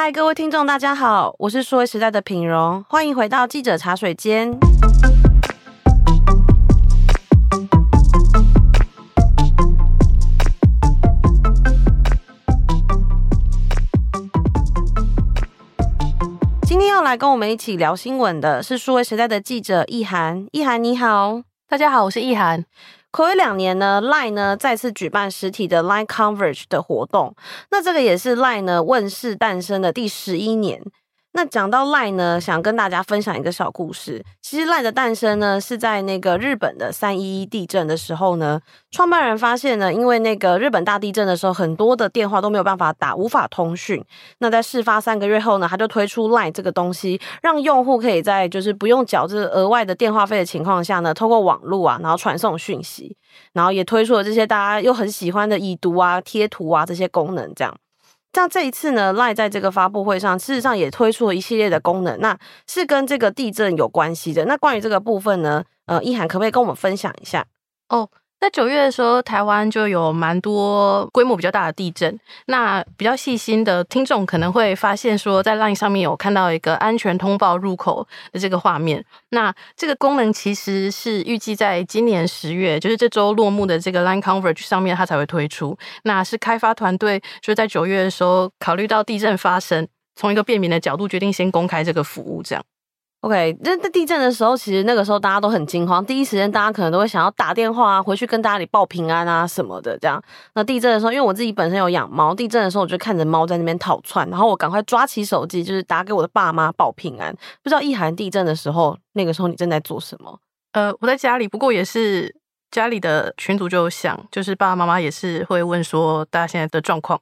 嗨，各位听众，大家好，我是数位时代的品荣，欢迎回到记者茶水间。今天要来跟我们一起聊新闻的是数位时代的记者易涵，易涵你好，大家好，我是易涵。暌违两年呢，LINE 呢再次举办实体的 LINE Converge 的活动，那这个也是 LINE 呢问世诞生的第十一年。那讲到 LINE 呢，想跟大家分享一个小故事。其实 LINE 的诞生呢，是在那个日本的三一一地震的时候呢，创办人发现呢，因为那个日本大地震的时候，很多的电话都没有办法打，无法通讯。那在事发三个月后呢，他就推出 LINE 这个东西，让用户可以在就是不用缴这额外的电话费的情况下呢，透过网络啊，然后传送讯息，然后也推出了这些大家又很喜欢的已读啊、贴图啊这些功能，这样。像这一次呢，LINE 在这个发布会上，事实上也推出了一系列的功能，那是跟这个地震有关系的。那关于这个部分呢，呃，一涵可不可以跟我们分享一下？哦。在九月的时候，台湾就有蛮多规模比较大的地震。那比较细心的听众可能会发现说，在 LINE 上面有看到一个安全通报入口的这个画面。那这个功能其实是预计在今年十月，就是这周落幕的这个 LINE Converge 上面，它才会推出。那是开发团队就是在九月的时候，考虑到地震发生，从一个便民的角度，决定先公开这个服务，这样。OK，那在地震的时候，其实那个时候大家都很惊慌，第一时间大家可能都会想要打电话啊，回去跟大家里报平安啊什么的。这样，那地震的时候，因为我自己本身有养猫，地震的时候我就看着猫在那边逃窜，然后我赶快抓起手机，就是打给我的爸妈报平安。不知道易涵地震的时候，那个时候你正在做什么？呃，我在家里，不过也是家里的群组就有响，就是爸爸妈妈也是会问说大家现在的状况。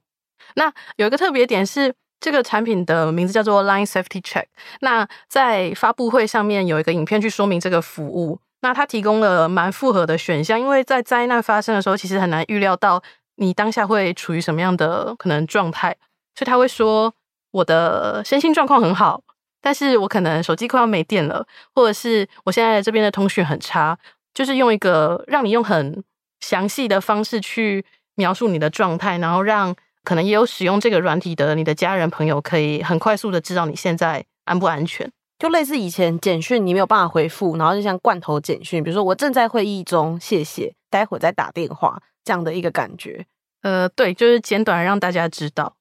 那有一个特别点是。这个产品的名字叫做 Line Safety Check。那在发布会上面有一个影片去说明这个服务。那它提供了蛮复合的选项，因为在灾难发生的时候，其实很难预料到你当下会处于什么样的可能状态，所以他会说我的身心状况很好，但是我可能手机快要没电了，或者是我现在这边的通讯很差，就是用一个让你用很详细的方式去描述你的状态，然后让。可能也有使用这个软体的，你的家人朋友可以很快速的知道你现在安不安全，就类似以前简讯你没有办法回复，然后就像罐头简讯，比如说我正在会议中，谢谢，待会再打电话这样的一个感觉。呃，对，就是简短让大家知道。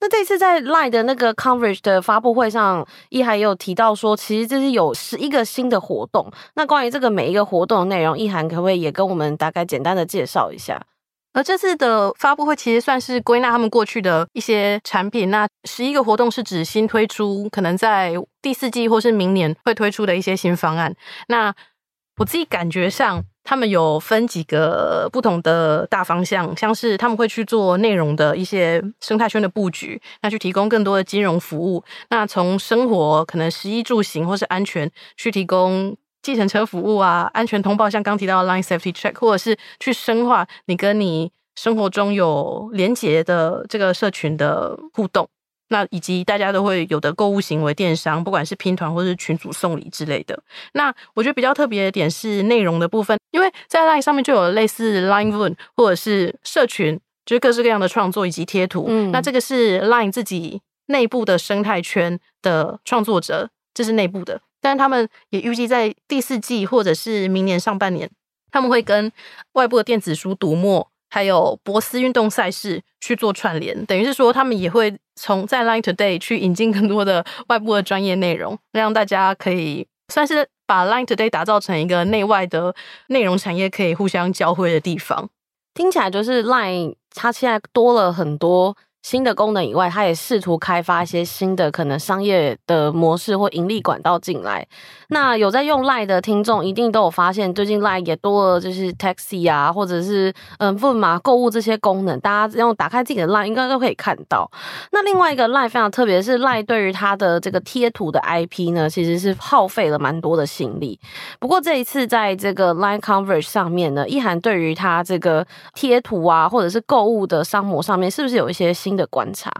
那这次在 LINE 的那个 Converge 的发布会上，一涵也有提到说，其实这是有十一个新的活动。那关于这个每一个活动的内容，一涵可不可以也跟我们大概简单的介绍一下？而这次的发布会其实算是归纳他们过去的一些产品。那十一个活动是指新推出，可能在第四季或是明年会推出的一些新方案。那我自己感觉上，他们有分几个不同的大方向，像是他们会去做内容的一些生态圈的布局，那去提供更多的金融服务。那从生活可能食衣住行或是安全去提供。计程车服务啊，安全通报，像刚提到的 Line Safety Check，或者是去深化你跟你生活中有连结的这个社群的互动，那以及大家都会有的购物行为，电商，不管是拼团或是群组送礼之类的。那我觉得比较特别的点是内容的部分，因为在 Line 上面就有类似 Line Room 或者是社群，就是各式各样的创作以及贴图。嗯，那这个是 Line 自己内部的生态圈的创作者，这是内部的。但他们也预计在第四季或者是明年上半年，他们会跟外部的电子书读墨，还有博斯运动赛事去做串联，等于是说他们也会从在 Line Today 去引进更多的外部的专业内容，让大家可以算是把 Line Today 打造成一个内外的内容产业可以互相交汇的地方。听起来就是 Line 它现在多了很多。新的功能以外，它也试图开发一些新的可能商业的模式或盈利管道进来。那有在用 LINE 的听众一定都有发现，最近 LINE 也多了，就是 Taxi 啊，或者是嗯 Voom 啊购物这些功能，大家用打开自己的 LINE 应该都可以看到。那另外一个 LINE 非常特别是，LINE 对于它的这个贴图的 IP 呢，其实是耗费了蛮多的心力。不过这一次在这个 LINE Converge 上面呢，易涵对于它这个贴图啊，或者是购物的商模上面，是不是有一些新的观察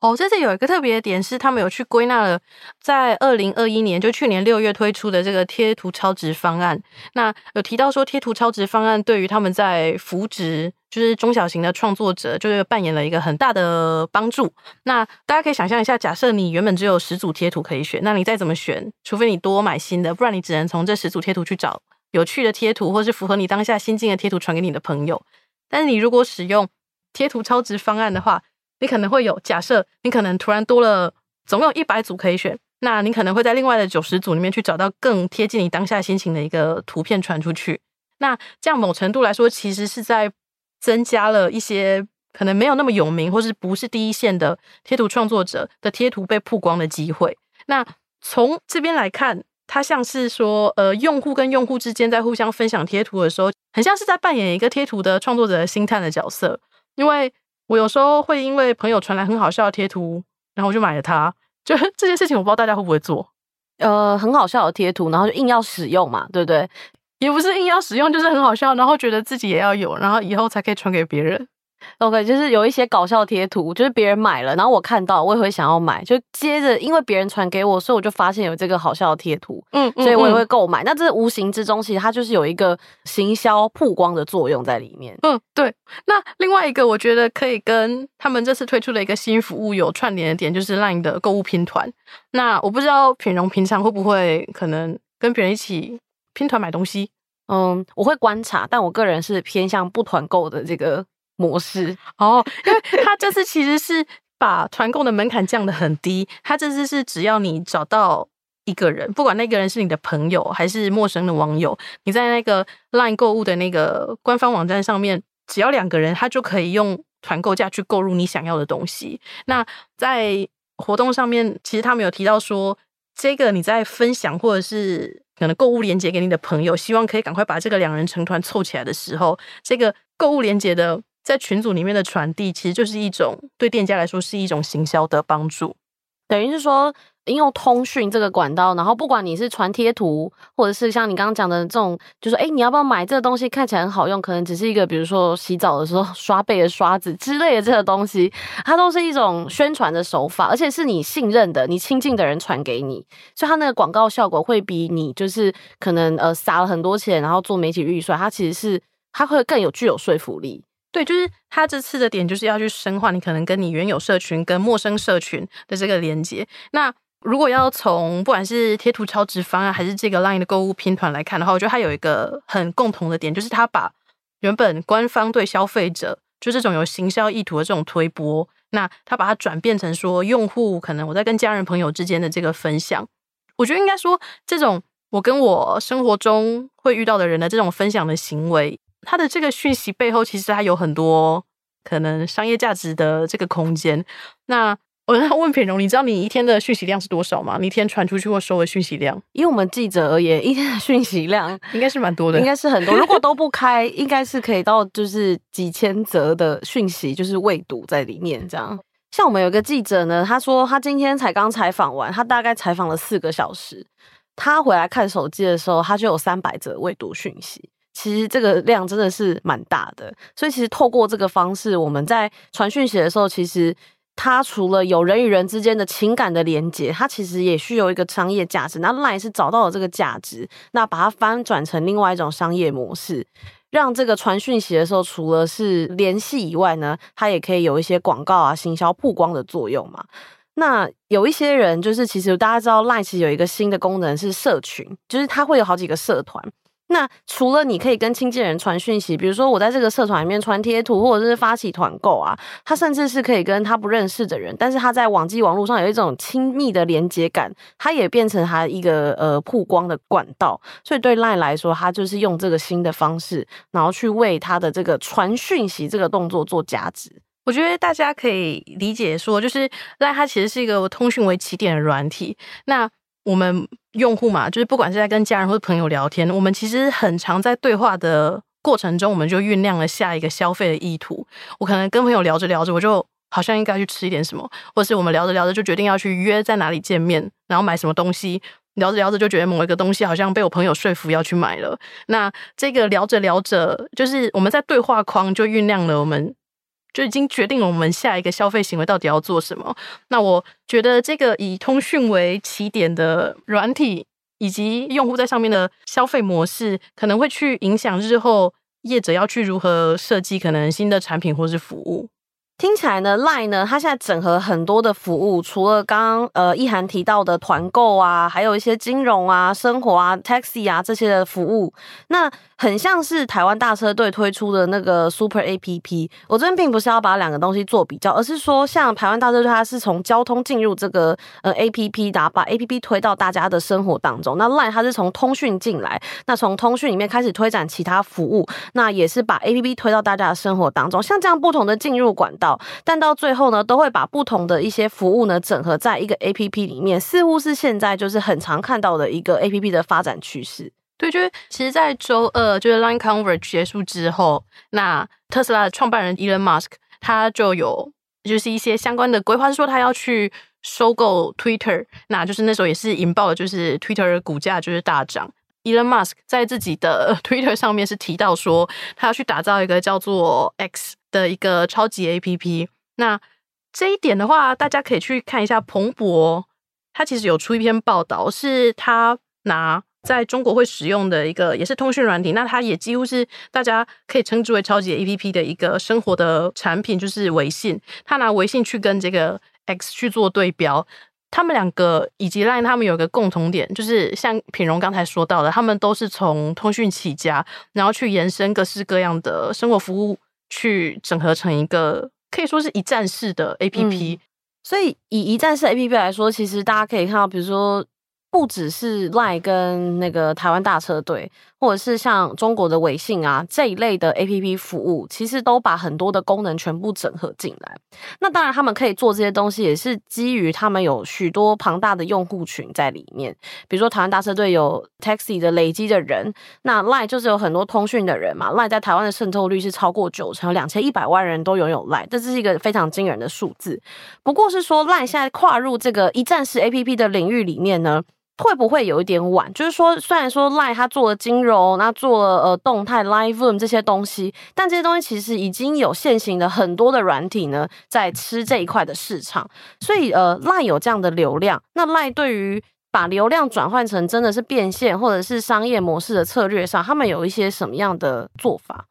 哦，这次有一个特别的点是，他们有去归纳了在二零二一年，就去年六月推出的这个贴图超值方案。那有提到说，贴图超值方案对于他们在扶植就是中小型的创作者，就是扮演了一个很大的帮助。那大家可以想象一下，假设你原本只有十组贴图可以选，那你再怎么选，除非你多买新的，不然你只能从这十组贴图去找有趣的贴图，或是符合你当下心境的贴图传给你的朋友。但是你如果使用贴图超值方案的话，你可能会有假设，你可能突然多了，总有一百组可以选，那你可能会在另外的九十组里面去找到更贴近你当下心情的一个图片传出去。那这样某程度来说，其实是在增加了一些可能没有那么有名或是不是第一线的贴图创作者的贴图被曝光的机会。那从这边来看，它像是说，呃，用户跟用户之间在互相分享贴图的时候，很像是在扮演一个贴图的创作者的星探的角色。因为我有时候会因为朋友传来很好笑的贴图，然后我就买了它。就这件事情，我不知道大家会不会做。呃，很好笑的贴图，然后就硬要使用嘛，对不对？也不是硬要使用，就是很好笑，然后觉得自己也要有，然后以后才可以传给别人。OK，就是有一些搞笑贴图，就是别人买了，然后我看到，我也会想要买。就接着，因为别人传给我，所以我就发现有这个好笑的贴图，嗯，所以我也会购买。那这无形之中，其实它就是有一个行销曝光的作用在里面。嗯，对。那另外一个，我觉得可以跟他们这次推出的一个新服务有串联的点，就是 LINE 的购物拼团。那我不知道品荣平常会不会可能跟别人一起拼团买东西。嗯，我会观察，但我个人是偏向不团购的这个模式哦，因为他这次其实是把团购的门槛降得很低，他这次是只要你找到一个人，不管那个人是你的朋友还是陌生的网友，你在那个 LINE 购物的那个官方网站上面，只要两个人，他就可以用团购价去购入你想要的东西。那在活动上面，其实他们有提到说，这个你在分享或者是。可能购物链接给你的朋友，希望可以赶快把这个两人成团凑起来的时候，这个购物链接的在群组里面的传递，其实就是一种对店家来说是一种行销的帮助，等于是说。应用通讯这个管道，然后不管你是传贴图，或者是像你刚刚讲的这种，就是说，哎，你要不要买这个东西？看起来很好用，可能只是一个，比如说洗澡的时候 刷背的刷子之类的这个东西，它都是一种宣传的手法，而且是你信任的、你亲近的人传给你，所以它那个广告效果会比你就是可能呃撒了很多钱，然后做媒体预算，它其实是它会更有具有说服力。对，就是他这次的点就是要去深化你可能跟你原有社群跟陌生社群的这个连接，那。如果要从不管是贴图超值方案还是这个 LINE 的购物拼团来看的话，我觉得它有一个很共同的点，就是它把原本官方对消费者就这种有行销意图的这种推播，那它把它转变成说用户可能我在跟家人朋友之间的这个分享。我觉得应该说，这种我跟我生活中会遇到的人的这种分享的行为，它的这个讯息背后其实还有很多可能商业价值的这个空间。那我要问品荣，你知道你一天的讯息量是多少吗？你一天传出去或收的讯息量？以我们记者而言，一天的讯息量 应该是蛮多的，应该是很多。如果 都不开，应该是可以到就是几千则的讯息，就是未读在里面这样。像我们有个记者呢，他说他今天才刚采访完，他大概采访了四个小时，他回来看手机的时候，他就有三百则未读讯息。其实这个量真的是蛮大的，所以其实透过这个方式，我们在传讯息的时候，其实。它除了有人与人之间的情感的连接，它其实也需要一个商业价值。那 LINE 是找到了这个价值，那把它翻转成另外一种商业模式，让这个传讯息的时候，除了是联系以外呢，它也可以有一些广告啊、行销曝光的作用嘛。那有一些人就是，其实大家知道 LINE 其实有一个新的功能是社群，就是它会有好几个社团。那除了你可以跟亲近人传讯息，比如说我在这个社团里面传贴图，或者是发起团购啊，他甚至是可以跟他不认识的人，但是他在网际网络上有一种亲密的连接感，他也变成他一个呃曝光的管道。所以对 LINE 来说，他就是用这个新的方式，然后去为他的这个传讯息这个动作做价值。我觉得大家可以理解说，就是 LINE 它其实是一个通讯为起点的软体。那我们用户嘛，就是不管是在跟家人或者朋友聊天，我们其实很常在对话的过程中，我们就酝酿了下一个消费的意图。我可能跟朋友聊着聊着，我就好像应该去吃一点什么，或是我们聊着聊着就决定要去约在哪里见面，然后买什么东西。聊着聊着就觉得某一个东西好像被我朋友说服要去买了。那这个聊着聊着，就是我们在对话框就酝酿了我们。就已经决定了我们下一个消费行为到底要做什么。那我觉得这个以通讯为起点的软体，以及用户在上面的消费模式，可能会去影响日后业者要去如何设计可能新的产品或是服务。听起来呢，LINE 呢，它现在整合很多的服务，除了刚刚呃意涵提到的团购啊，还有一些金融啊、生活啊、taxi 啊这些的服务，那很像是台湾大车队推出的那个 Super APP。我这边并不是要把两个东西做比较，而是说像台湾大车队，它是从交通进入这个呃 APP 的，把 APP 推到大家的生活当中。那 LINE 它是从通讯进来，那从通讯里面开始推展其他服务，那也是把 APP 推到大家的生活当中。像这样不同的进入管道。但到最后呢，都会把不同的一些服务呢整合在一个 APP 里面，似乎是现在就是很常看到的一个 APP 的发展趋势。对，就是其实，在周二就是 Line Converge 结束之后，那特斯拉的创办人 Elon Musk 他就有就是一些相关的规划，是说他要去收购 Twitter，那就是那时候也是引爆了，就是 Twitter 的股价就是大涨。Elon Musk 在自己的 Twitter 上面是提到说，他要去打造一个叫做 X 的一个超级 APP。那这一点的话，大家可以去看一下彭博，他其实有出一篇报道，是他拿在中国会使用的一个也是通讯软体，那它也几乎是大家可以称之为超级 APP 的一个生活的产品，就是微信。他拿微信去跟这个 X 去做对标。他们两个以及 LINE，他们有一个共同点，就是像品荣刚才说到的，他们都是从通讯起家，然后去延伸各式各样的生活服务，去整合成一个可以说是一站式的 APP。所以以一站式 APP 来说，其实大家可以看到，比如说。不只是 LINE 跟那个台湾大车队，或者是像中国的微信啊这一类的 APP 服务，其实都把很多的功能全部整合进来。那当然，他们可以做这些东西，也是基于他们有许多庞大的用户群在里面。比如说，台湾大车队有 Taxi 的累积的人，那 LINE 就是有很多通讯的人嘛。LINE 在台湾的渗透率是超过九成，两千一百万人都拥有 LINE，这是一个非常惊人的数字。不过，是说 LINE 现在跨入这个一站式 APP 的领域里面呢，会不会有一点晚？就是说，虽然说 LINE 它做了金融，那做了呃动态 Live Room 这些东西，但这些东西其实已经有现行的很多的软体呢，在吃这一块的市场。所以呃 lie 有这样的流量，那 LINE 对于把流量转换成真的是变现或者是商业模式的策略上，他们有一些什么样的做法？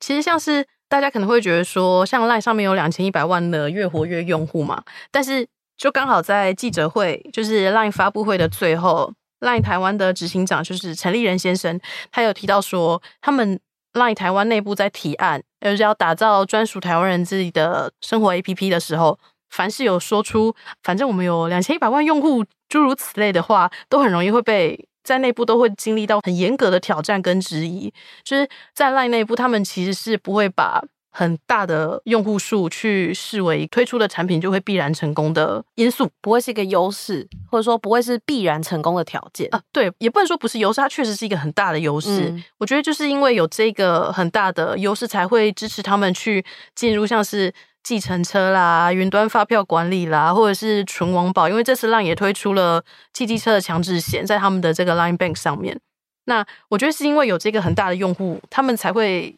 其实像是大家可能会觉得说，像 lie 上面有两千一百万的月活跃用户嘛，但是。就刚好在记者会，就是 LINE 发布会的最后，LINE 台湾的执行长就是陈立仁先生，他有提到说，他们 LINE 台湾内部在提案，就是要打造专属台湾人自己的生活 APP 的时候，凡是有说出“反正我们有两千一百万用户”诸如此类的话，都很容易会被在内部都会经历到很严格的挑战跟质疑。就是在 LINE 内部，他们其实是不会把。很大的用户数去视为推出的产品就会必然成功的因素，不会是一个优势，或者说不会是必然成功的条件啊。对，也不能说不是优势，它确实是一个很大的优势。嗯。我觉得就是因为有这个很大的优势，才会支持他们去进入像是计程车啦、云端发票管理啦，或者是纯网保。因为这次 LINE 也推出了汽机车的强制险，在他们的这个 LINE Bank 上面。那我觉得是因为有这个很大的用户，他们才会。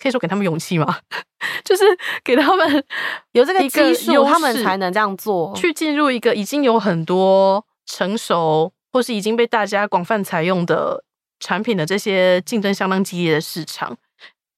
可以说给他们勇气吗？就是给他们 有这个技术，他们才能这样做，去进入一个已经有很多成熟或是已经被大家广泛采用的产品的这些竞争相当激烈的市场。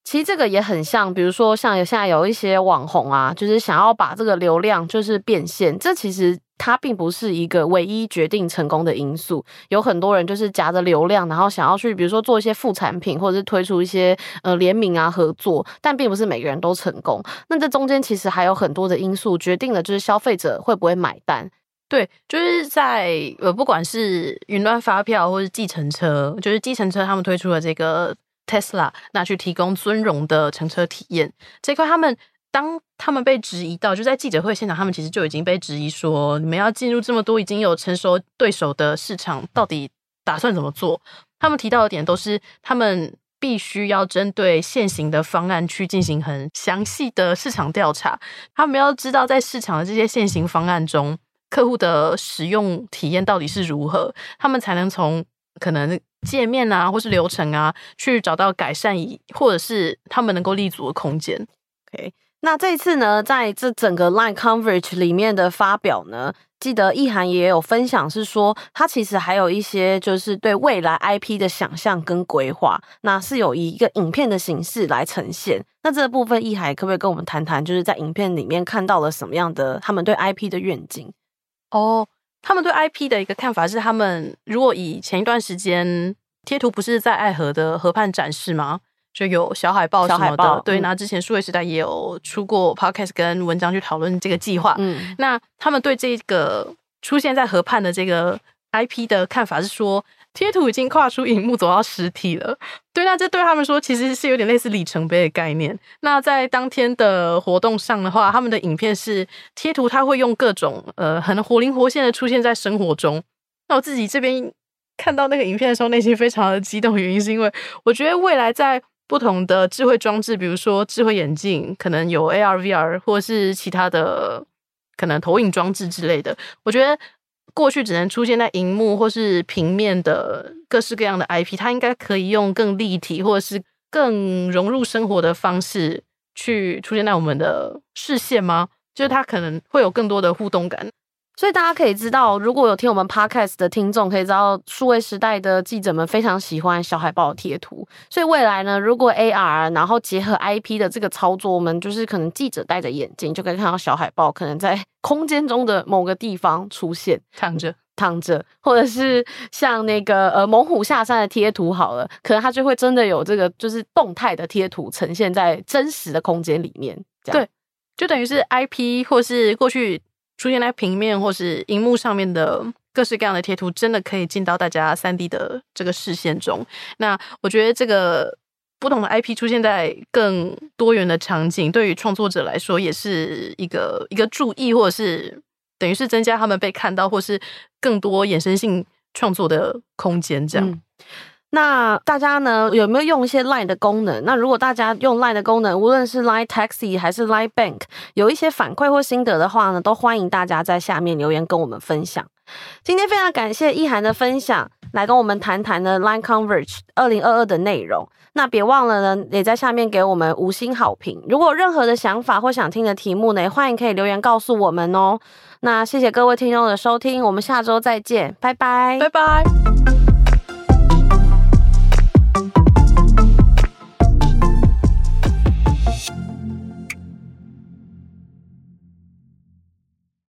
其实这个也很像，比如说像有现在有一些网红啊，就是想要把这个流量就是变现，这其实。它并不是一个唯一决定成功的因素，有很多人就是夹着流量，然后想要去，比如说做一些副产品，或者是推出一些呃联名啊合作，但并不是每个人都成功。那这中间其实还有很多的因素决定了，就是消费者会不会买单。对，就是在呃，不管是云端发票或是计程车，就是计程车他们推出了这个 Tesla，那去提供尊荣的乘车体验这块，他们。当他们被质疑到，就在记者会现场，他们其实就已经被质疑说：你们要进入这么多已经有成熟对手的市场，到底打算怎么做？他们提到的点都是，他们必须要针对现行的方案去进行很详细的市场调查。他们要知道，在市场的这些现行方案中，客户的使用体验到底是如何，他们才能从可能界面啊，或是流程啊，去找到改善，以或者是他们能够立足的空间。OK。那这次呢，在这整个 Line Coverage 里面的发表呢，记得易涵也有分享，是说他其实还有一些就是对未来 IP 的想象跟规划，那是有以一个影片的形式来呈现。那这部分易涵可不可以跟我们谈谈，就是在影片里面看到了什么样的他们对 IP 的愿景？哦，他们对 IP 的一个看法是，他们如果以前一段时间贴图不是在爱河的河畔展示吗？就有小海报什么的，对。那之前数位时代也有出过 podcast 跟文章去讨论这个计划。嗯，那他们对这个出现在河畔的这个 IP 的看法是说，贴图已经跨出荧幕走到实体了。对，那这对他们说其实是有点类似里程碑的概念。那在当天的活动上的话，他们的影片是贴图，它会用各种呃很活灵活现的出现在生活中。那我自己这边看到那个影片的时候，内心非常的激动，原因是因为我觉得未来在不同的智慧装置，比如说智慧眼镜，可能有 AR、VR，或是其他的可能投影装置之类的。我觉得过去只能出现在荧幕或是平面的各式各样的 IP，它应该可以用更立体或者是更融入生活的方式去出现在我们的视线吗？就是它可能会有更多的互动感。所以大家可以知道，如果有听我们 podcast 的听众，可以知道数位时代的记者们非常喜欢小海报贴图。所以未来呢，如果 AR 然后结合 IP 的这个操作，我们就是可能记者戴着眼镜就可以看到小海报，可能在空间中的某个地方出现，躺着躺着，或者是像那个呃猛虎下山的贴图好了，可能它就会真的有这个就是动态的贴图呈现在真实的空间里面。对，就等于是 IP 或是过去。出现在平面或是荧幕上面的各式各样的贴图，真的可以进到大家三 D 的这个视线中。那我觉得这个不同的 IP 出现在更多元的场景，对于创作者来说也是一个一个注意，或者是等于是增加他们被看到，或是更多衍生性创作的空间。这样。那大家呢，有没有用一些 Line 的功能？那如果大家用 Line 的功能，无论是 Line Taxi 还是 Line Bank，有一些反馈或心得的话呢，都欢迎大家在下面留言跟我们分享。今天非常感谢易涵的分享，来跟我们谈谈呢 Line Converge 二零二二的内容。那别忘了呢，也在下面给我们五星好评。如果有任何的想法或想听的题目呢，欢迎可以留言告诉我们哦。那谢谢各位听众的收听，我们下周再见，拜拜，拜拜。